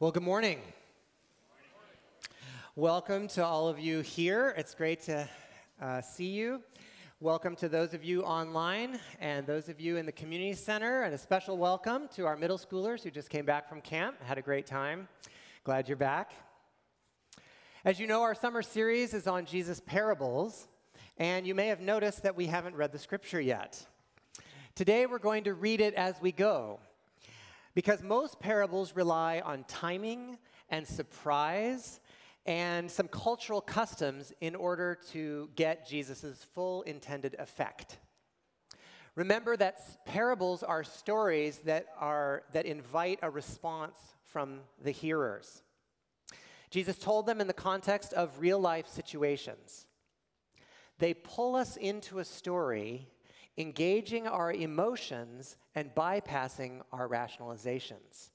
Well, good morning. Welcome to all of you here. It's great to uh, see you. Welcome to those of you online and those of you in the community center, and a special welcome to our middle schoolers who just came back from camp. Had a great time. Glad you're back. As you know, our summer series is on Jesus' parables, and you may have noticed that we haven't read the scripture yet. Today, we're going to read it as we go. Because most parables rely on timing and surprise and some cultural customs in order to get Jesus' full intended effect. Remember that parables are stories that, are, that invite a response from the hearers. Jesus told them in the context of real life situations. They pull us into a story engaging our emotions and bypassing our rationalizations.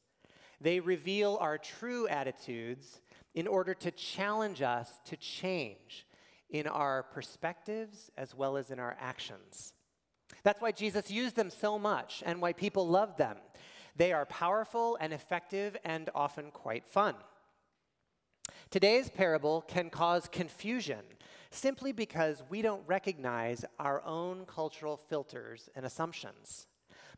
They reveal our true attitudes in order to challenge us to change in our perspectives as well as in our actions. That's why Jesus used them so much and why people love them. They are powerful and effective and often quite fun. Today's parable can cause confusion simply because we don't recognize our own cultural filters and assumptions.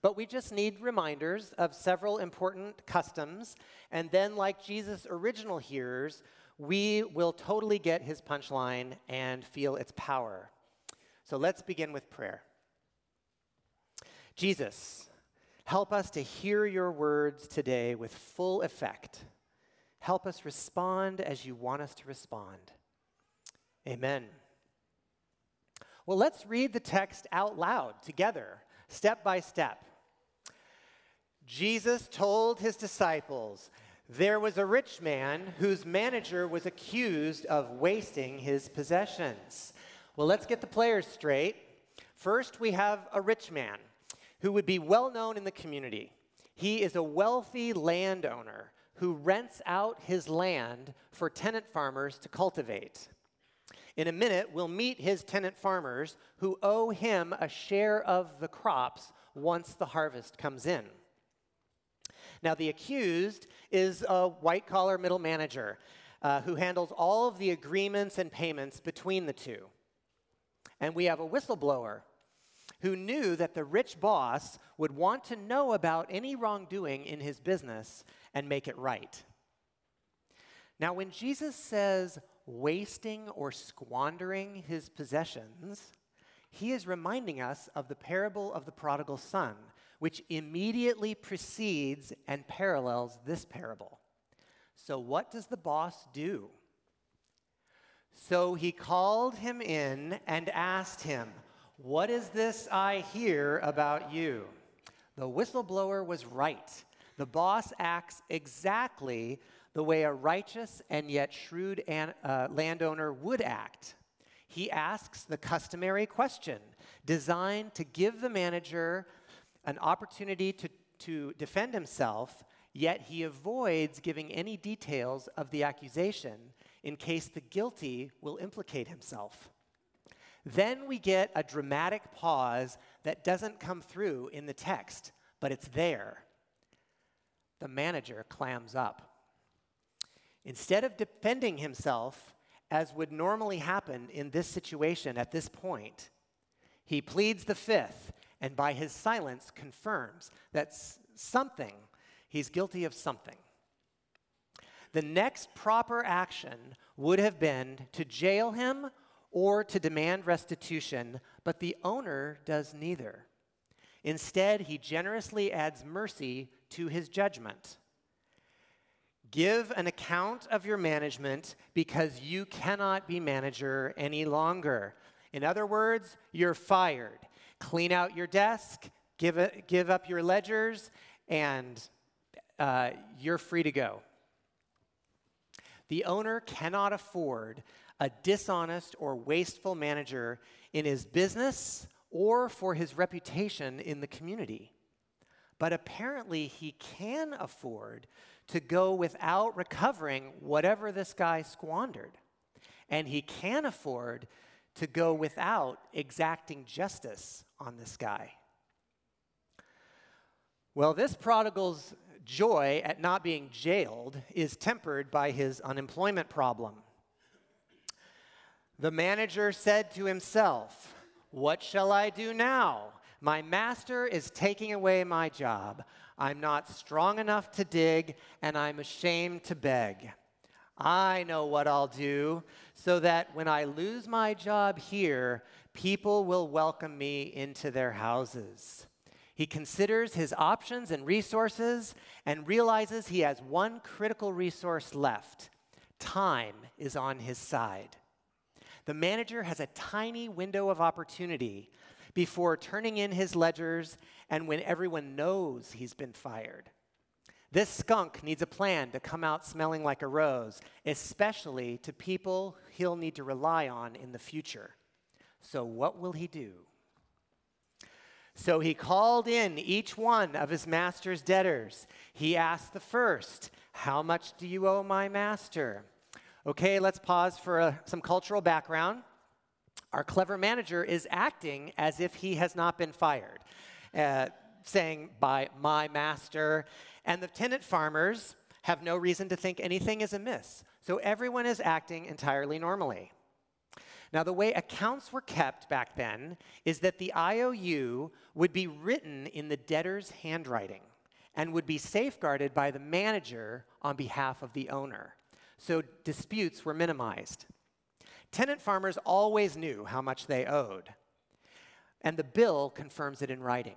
But we just need reminders of several important customs, and then, like Jesus' original hearers, we will totally get his punchline and feel its power. So let's begin with prayer. Jesus, help us to hear your words today with full effect. Help us respond as you want us to respond. Amen. Well, let's read the text out loud together, step by step. Jesus told his disciples, There was a rich man whose manager was accused of wasting his possessions. Well, let's get the players straight. First, we have a rich man who would be well known in the community. He is a wealthy landowner who rents out his land for tenant farmers to cultivate. In a minute, we'll meet his tenant farmers who owe him a share of the crops once the harvest comes in. Now, the accused is a white collar middle manager uh, who handles all of the agreements and payments between the two. And we have a whistleblower who knew that the rich boss would want to know about any wrongdoing in his business and make it right. Now, when Jesus says wasting or squandering his possessions, he is reminding us of the parable of the prodigal son, which immediately precedes and parallels this parable. So, what does the boss do? So he called him in and asked him, What is this I hear about you? The whistleblower was right. The boss acts exactly the way a righteous and yet shrewd an, uh, landowner would act. He asks the customary question designed to give the manager an opportunity to, to defend himself, yet he avoids giving any details of the accusation in case the guilty will implicate himself. Then we get a dramatic pause that doesn't come through in the text, but it's there. The manager clams up. Instead of defending himself, as would normally happen in this situation at this point, he pleads the fifth and by his silence confirms that something, he's guilty of something. The next proper action would have been to jail him or to demand restitution, but the owner does neither. Instead, he generously adds mercy to his judgment. Give an account of your management because you cannot be manager any longer. In other words, you're fired. Clean out your desk, give, give up your ledgers, and uh, you're free to go. The owner cannot afford a dishonest or wasteful manager in his business or for his reputation in the community. But apparently, he can afford to go without recovering whatever this guy squandered. And he can afford to go without exacting justice on this guy. Well, this prodigal's Joy at not being jailed is tempered by his unemployment problem. The manager said to himself, What shall I do now? My master is taking away my job. I'm not strong enough to dig, and I'm ashamed to beg. I know what I'll do so that when I lose my job here, people will welcome me into their houses. He considers his options and resources and realizes he has one critical resource left time is on his side. The manager has a tiny window of opportunity before turning in his ledgers and when everyone knows he's been fired. This skunk needs a plan to come out smelling like a rose, especially to people he'll need to rely on in the future. So, what will he do? So he called in each one of his master's debtors. He asked the first, How much do you owe my master? Okay, let's pause for a, some cultural background. Our clever manager is acting as if he has not been fired, uh, saying, By my master. And the tenant farmers have no reason to think anything is amiss. So everyone is acting entirely normally. Now, the way accounts were kept back then is that the IOU would be written in the debtor's handwriting and would be safeguarded by the manager on behalf of the owner. So disputes were minimized. Tenant farmers always knew how much they owed, and the bill confirms it in writing.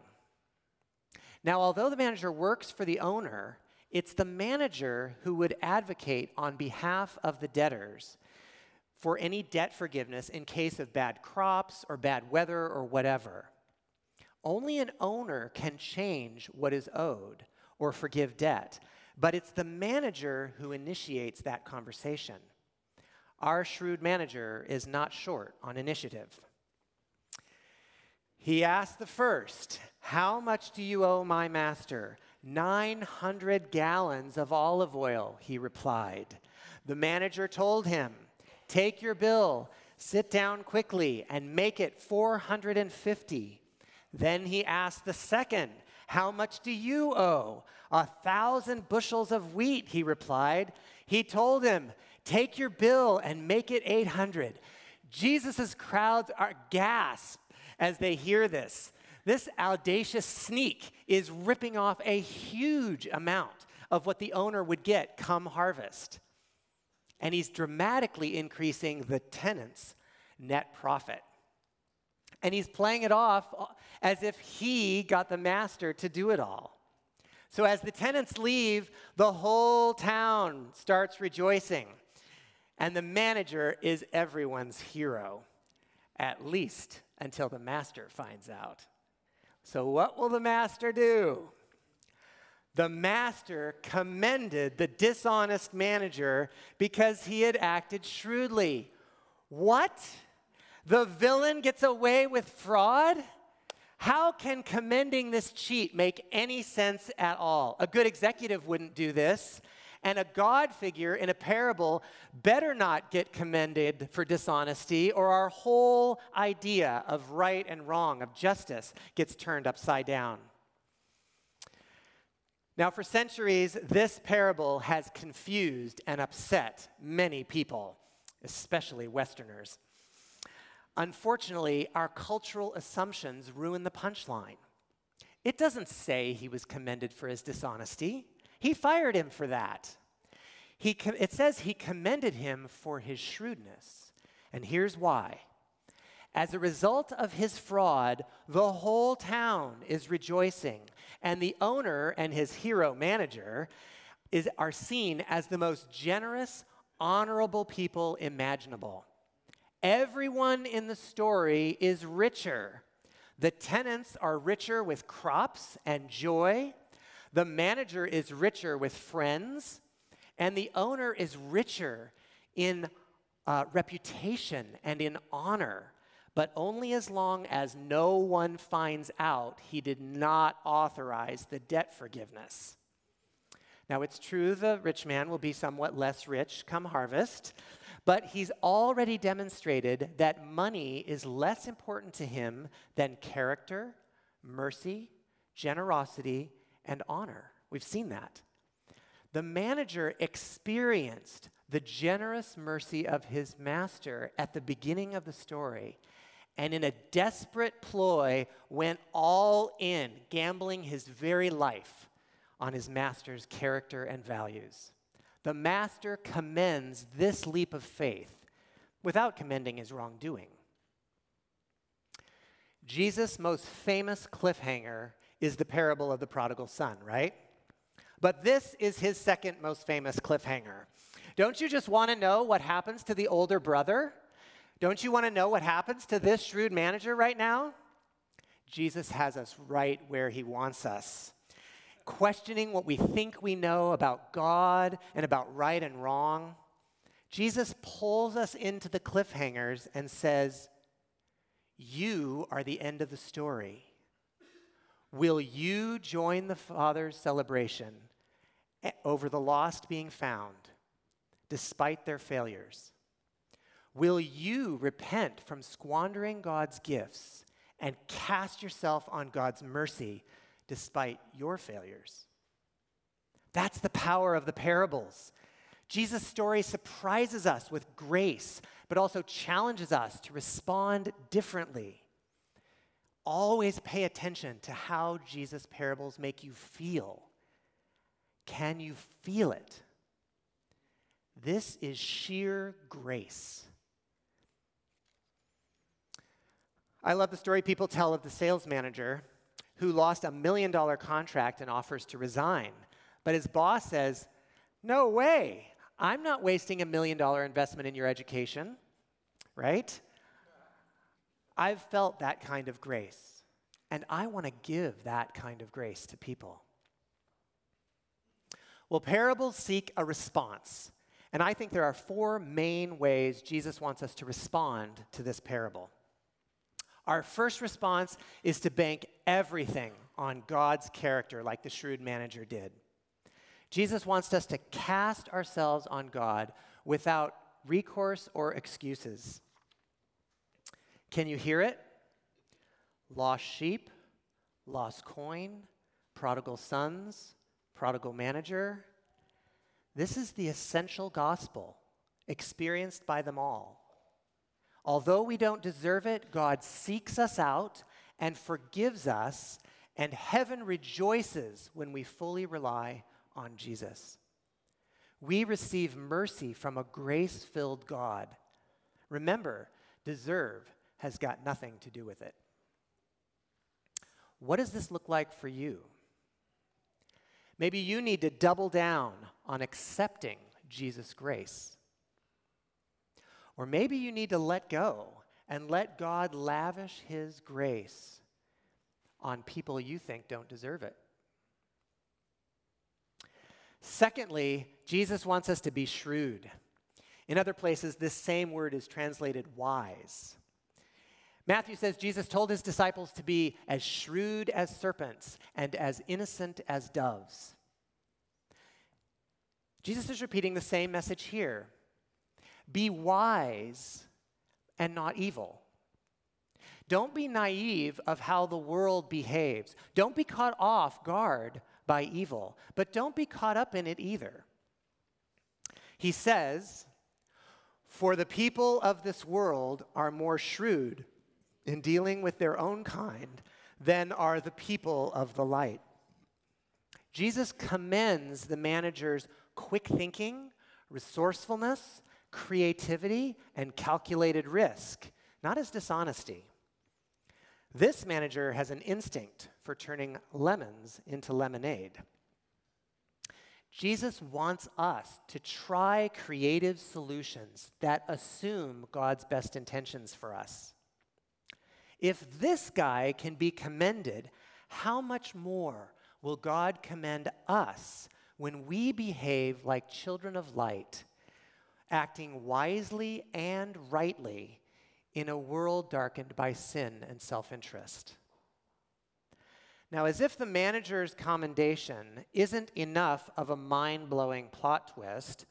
Now, although the manager works for the owner, it's the manager who would advocate on behalf of the debtors for any debt forgiveness in case of bad crops or bad weather or whatever. Only an owner can change what is owed or forgive debt, but it's the manager who initiates that conversation. Our shrewd manager is not short on initiative. He asked the first, How much do you owe my master? 900 gallons of olive oil, he replied. The manager told him, Take your bill, sit down quickly, and make it 450. Then he asked the second, How much do you owe? A thousand bushels of wheat, he replied. He told him, Take your bill and make it 800. Jesus' crowds are gasp as they hear this. This audacious sneak is ripping off a huge amount of what the owner would get come harvest and he's dramatically increasing the tenant's net profit. And he's playing it off as if he got the master to do it all. So as the tenants leave, the whole town starts rejoicing. And the manager is everyone's hero, at least until the master finds out. So, what will the master do? the master commended the dishonest manager because he had acted shrewdly. What? The villain gets away with fraud? How can commending this cheat make any sense at all? A good executive wouldn't do this. And a God figure in a parable better not get commended for dishonesty, or our whole idea of right and wrong, of justice, gets turned upside down. Now, for centuries, this parable has confused and upset many people, especially Westerners. Unfortunately, our cultural assumptions ruin the punchline. It doesn't say he was commended for his dishonesty, he fired him for that. He, it says he commended him for his shrewdness. And here's why as a result of his fraud, the whole town is rejoicing, and the owner and his hero manager is, are seen as the most generous, honorable people imaginable. Everyone in the story is richer. The tenants are richer with crops and joy. The manager is richer with friends. And the owner is richer in uh, reputation and in honor but only as long as no one finds out he did not authorize the debt forgiveness. Now, it's true the rich man will be somewhat less rich come harvest, but he's already demonstrated that money is less important to him than character, mercy, generosity, and honor. We've seen that. The manager experienced the generous mercy of his master at the beginning of the story and in a desperate ploy went all in, gambling his very life on his master's character and values. The master commends this leap of faith without commending his wrongdoing. Jesus' most famous cliffhanger is the parable of the prodigal son, right? But this is his second most famous cliffhanger. Don't you just want to know what happens to the older brother? Don't you want to know what happens to this shrewd manager right now? Jesus has us right where he wants us. Questioning what we think we know about God and about right and wrong, Jesus pulls us into the cliffhangers and says, You are the end of the story. Will you join the Father's celebration eh, over the lost being found despite their failures? Will you repent from squandering God's gifts and cast yourself on God's mercy despite your failures? That's the power of the parables. Jesus' story surprises us with grace, but also challenges us to respond differently. Always pay attention to how Jesus' parables make you feel. Can you feel it? This is sheer grace. I love the story people tell of the sales manager who lost a million dollar contract and offers to resign. But his boss says, No way, I'm not wasting a million dollar investment in your education, right? I've felt that kind of grace, and I want to give that kind of grace to people. Well, parables seek a response, and I think there are four main ways Jesus wants us to respond to this parable. Our first response is to bank everything on God's character, like the shrewd manager did. Jesus wants us to cast ourselves on God without recourse or excuses. Can you hear it? Lost sheep, lost coin, prodigal sons, prodigal manager. This is the essential gospel experienced by them all. Although we don't deserve it, God seeks us out and forgives us, and heaven rejoices when we fully rely on Jesus. We receive mercy from a grace filled God. Remember, deserve has got nothing to do with it. What does this look like for you? Maybe you need to double down on accepting Jesus' grace. Or maybe you need to let go and let God lavish His grace on people you think don't deserve it. Secondly, Jesus wants us to be shrewd. In other places, this same word is translated wise. Matthew says Jesus told his disciples to be as shrewd as serpents and as innocent as doves. Jesus is repeating the same message here. Be wise and not evil. Don't be naive of how the world behaves. Don't be caught off guard by evil, but don't be caught up in it either. He says, For the people of this world are more shrewd in dealing with their own kind than are the people of the light. Jesus commends the manager's quick thinking, resourcefulness, creativity, and calculated risk, not as dishonesty. This manager has an instinct for turning lemons into lemonade. Jesus wants us to try creative solutions that assume God's best intentions for us. If this guy can be commended, how much more will God commend us when we behave like children of light acting wisely and rightly in a world darkened by sin and self interest. Now, as if the manager's commendation isn't enough of a mind blowing plot twist,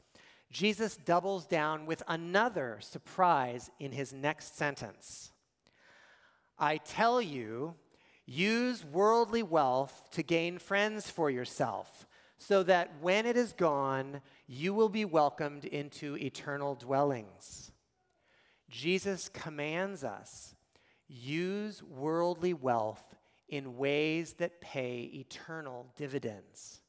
Jesus doubles down with another surprise in his next sentence. I tell you, use worldly wealth to gain friends for yourself so that when it is gone, you will be welcomed into eternal dwellings. Jesus commands us use worldly wealth in ways that pay eternal dividends.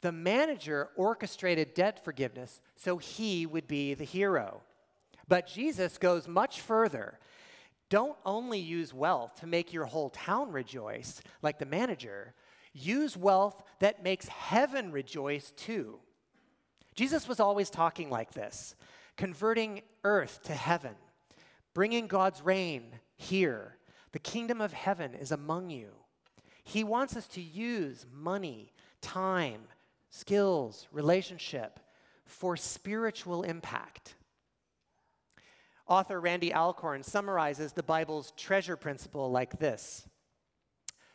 The manager orchestrated debt forgiveness so he would be the hero. But Jesus goes much further. Don't only use wealth to make your whole town rejoice, like the manager, use wealth that makes heaven rejoice too. Jesus was always talking like this, converting earth to heaven, bringing God's reign here. The kingdom of heaven is among you. He wants us to use money, time, skills, relationship for spiritual impact. Author Randy Alcorn summarizes the Bible's treasure principle like this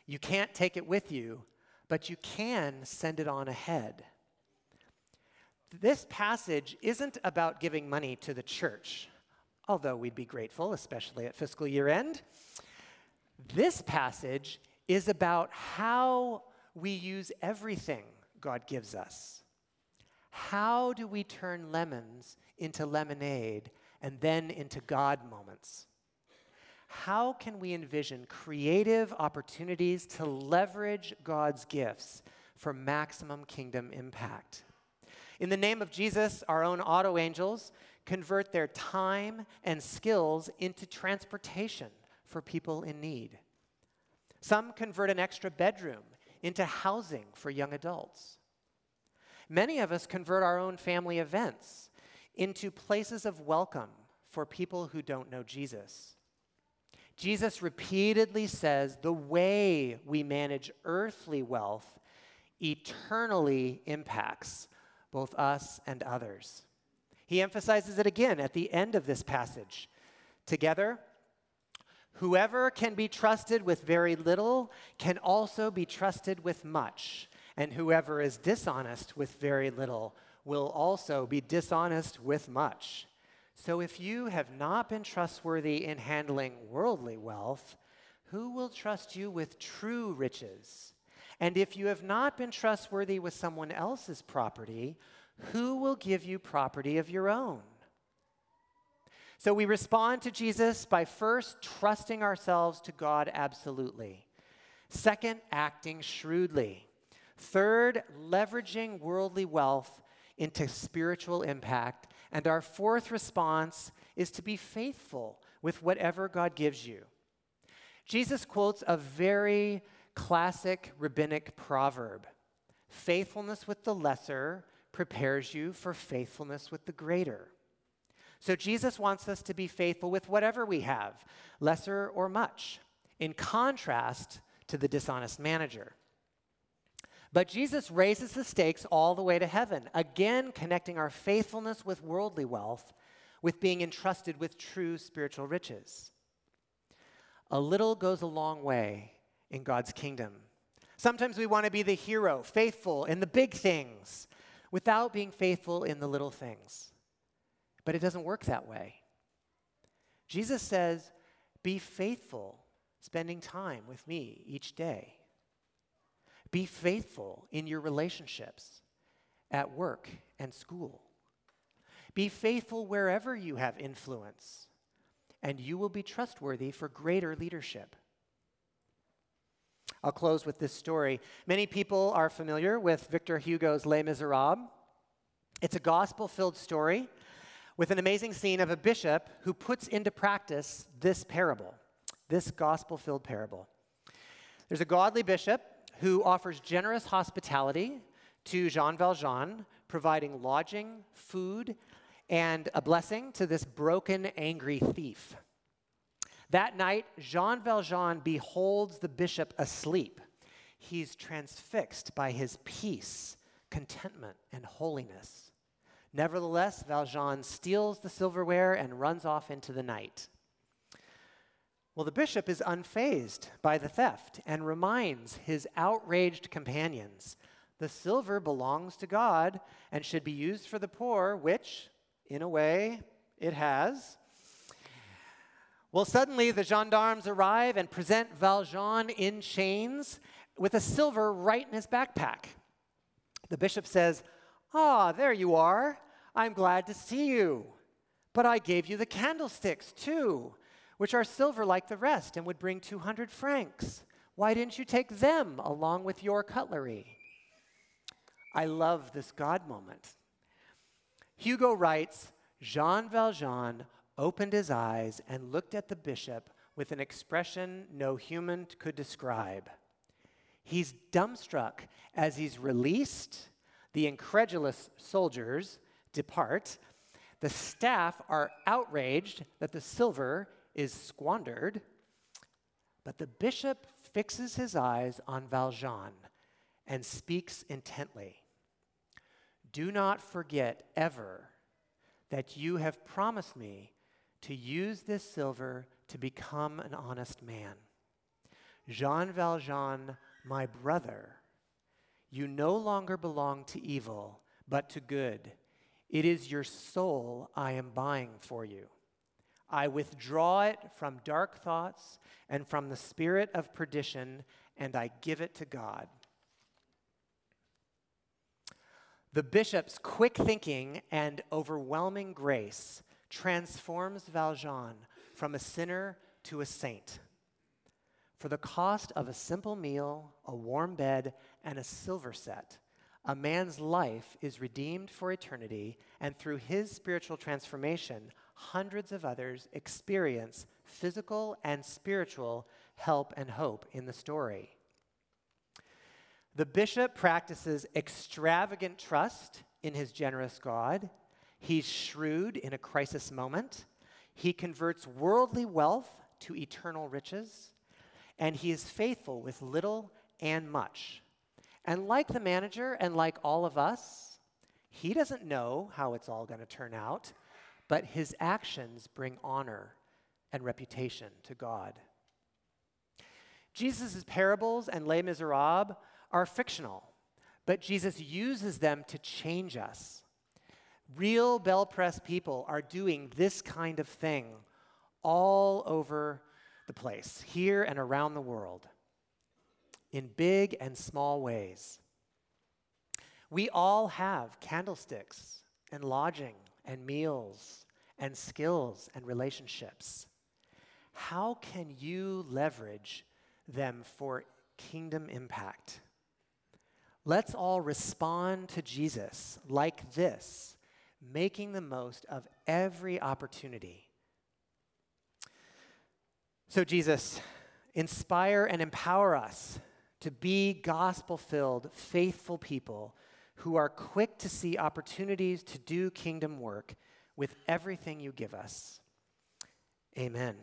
You can't take it with you, but you can send it on ahead. This passage isn't about giving money to the church, although we'd be grateful, especially at fiscal year end. This passage is about how we use everything God gives us. How do we turn lemons into lemonade and then into God moments? How can we envision creative opportunities to leverage God's gifts for maximum kingdom impact? In the name of Jesus, our own auto angels convert their time and skills into transportation for people in need. Some convert an extra bedroom into housing for young adults. Many of us convert our own family events into places of welcome for people who don't know Jesus. Jesus repeatedly says the way we manage earthly wealth eternally impacts both us and others. He emphasizes it again at the end of this passage. Together, whoever can be trusted with very little can also be trusted with much and whoever is dishonest with very little will also be dishonest with much. So if you have not been trustworthy in handling worldly wealth, who will trust you with true riches? And if you have not been trustworthy with someone else's property, who will give you property of your own? So we respond to Jesus by first trusting ourselves to God absolutely. Second, acting shrewdly. Third, leveraging worldly wealth into spiritual impact. And our fourth response is to be faithful with whatever God gives you. Jesus quotes a very classic rabbinic proverb faithfulness with the lesser prepares you for faithfulness with the greater. So Jesus wants us to be faithful with whatever we have, lesser or much, in contrast to the dishonest manager. But Jesus raises the stakes all the way to heaven, again connecting our faithfulness with worldly wealth with being entrusted with true spiritual riches. A little goes a long way in God's kingdom. Sometimes we want to be the hero, faithful in the big things, without being faithful in the little things. But it doesn't work that way. Jesus says, Be faithful, spending time with me each day. Be faithful in your relationships at work and school. Be faithful wherever you have influence, and you will be trustworthy for greater leadership. I'll close with this story. Many people are familiar with Victor Hugo's Les Miserables. It's a gospel filled story with an amazing scene of a bishop who puts into practice this parable, this gospel filled parable. There's a godly bishop who offers generous hospitality to Jean Valjean, providing lodging, food, and a blessing to this broken, angry thief. That night, Jean Valjean beholds the bishop asleep. He's transfixed by his peace, contentment, and holiness. Nevertheless, Valjean steals the silverware and runs off into the night. Well, the bishop is unfazed by the theft and reminds his outraged companions the silver belongs to God and should be used for the poor, which, in a way, it has. Well, suddenly the gendarmes arrive and present Valjean in chains with a silver right in his backpack. The bishop says, Ah, there you are. I'm glad to see you. But I gave you the candlesticks too, which are silver like the rest and would bring 200 francs. Why didn't you take them along with your cutlery? I love this God moment. Hugo writes Jean Valjean opened his eyes and looked at the bishop with an expression no human could describe. He's dumbstruck as he's released, the incredulous soldiers depart, the staff are outraged that the silver is squandered, but the bishop fixes his eyes on Valjean and speaks intently. Do not forget ever that you have promised me to use this silver to become an honest man. Jean Valjean, my brother, you no longer belong to evil, but to good. It is your soul I am buying for you. I withdraw it from dark thoughts and from the spirit of perdition, and I give it to God. The bishop's quick thinking and overwhelming grace transforms Valjean from a sinner to a saint. For the cost of a simple meal, a warm bed, and a silver set, a man's life is redeemed for eternity, and through his spiritual transformation, hundreds of others experience physical and spiritual help and hope in the story. The bishop practices extravagant trust in his generous God. He's shrewd in a crisis moment. He converts worldly wealth to eternal riches. And he is faithful with little and much. And like the manager and like all of us, he doesn't know how it's all going to turn out, but his actions bring honor and reputation to God. Jesus' parables and Les Miserables are fictional, but Jesus uses them to change us. Real BellPres people are doing this kind of thing all over the place, here and around the world, in big and small ways. We all have candlesticks and lodging and meals and skills and relationships. How can you leverage them for kingdom impact? Let's all respond to Jesus like this, making the most of every opportunity. So, Jesus, inspire and empower us to be gospel filled, faithful people who are quick to see opportunities to do kingdom work with everything you give us. Amen.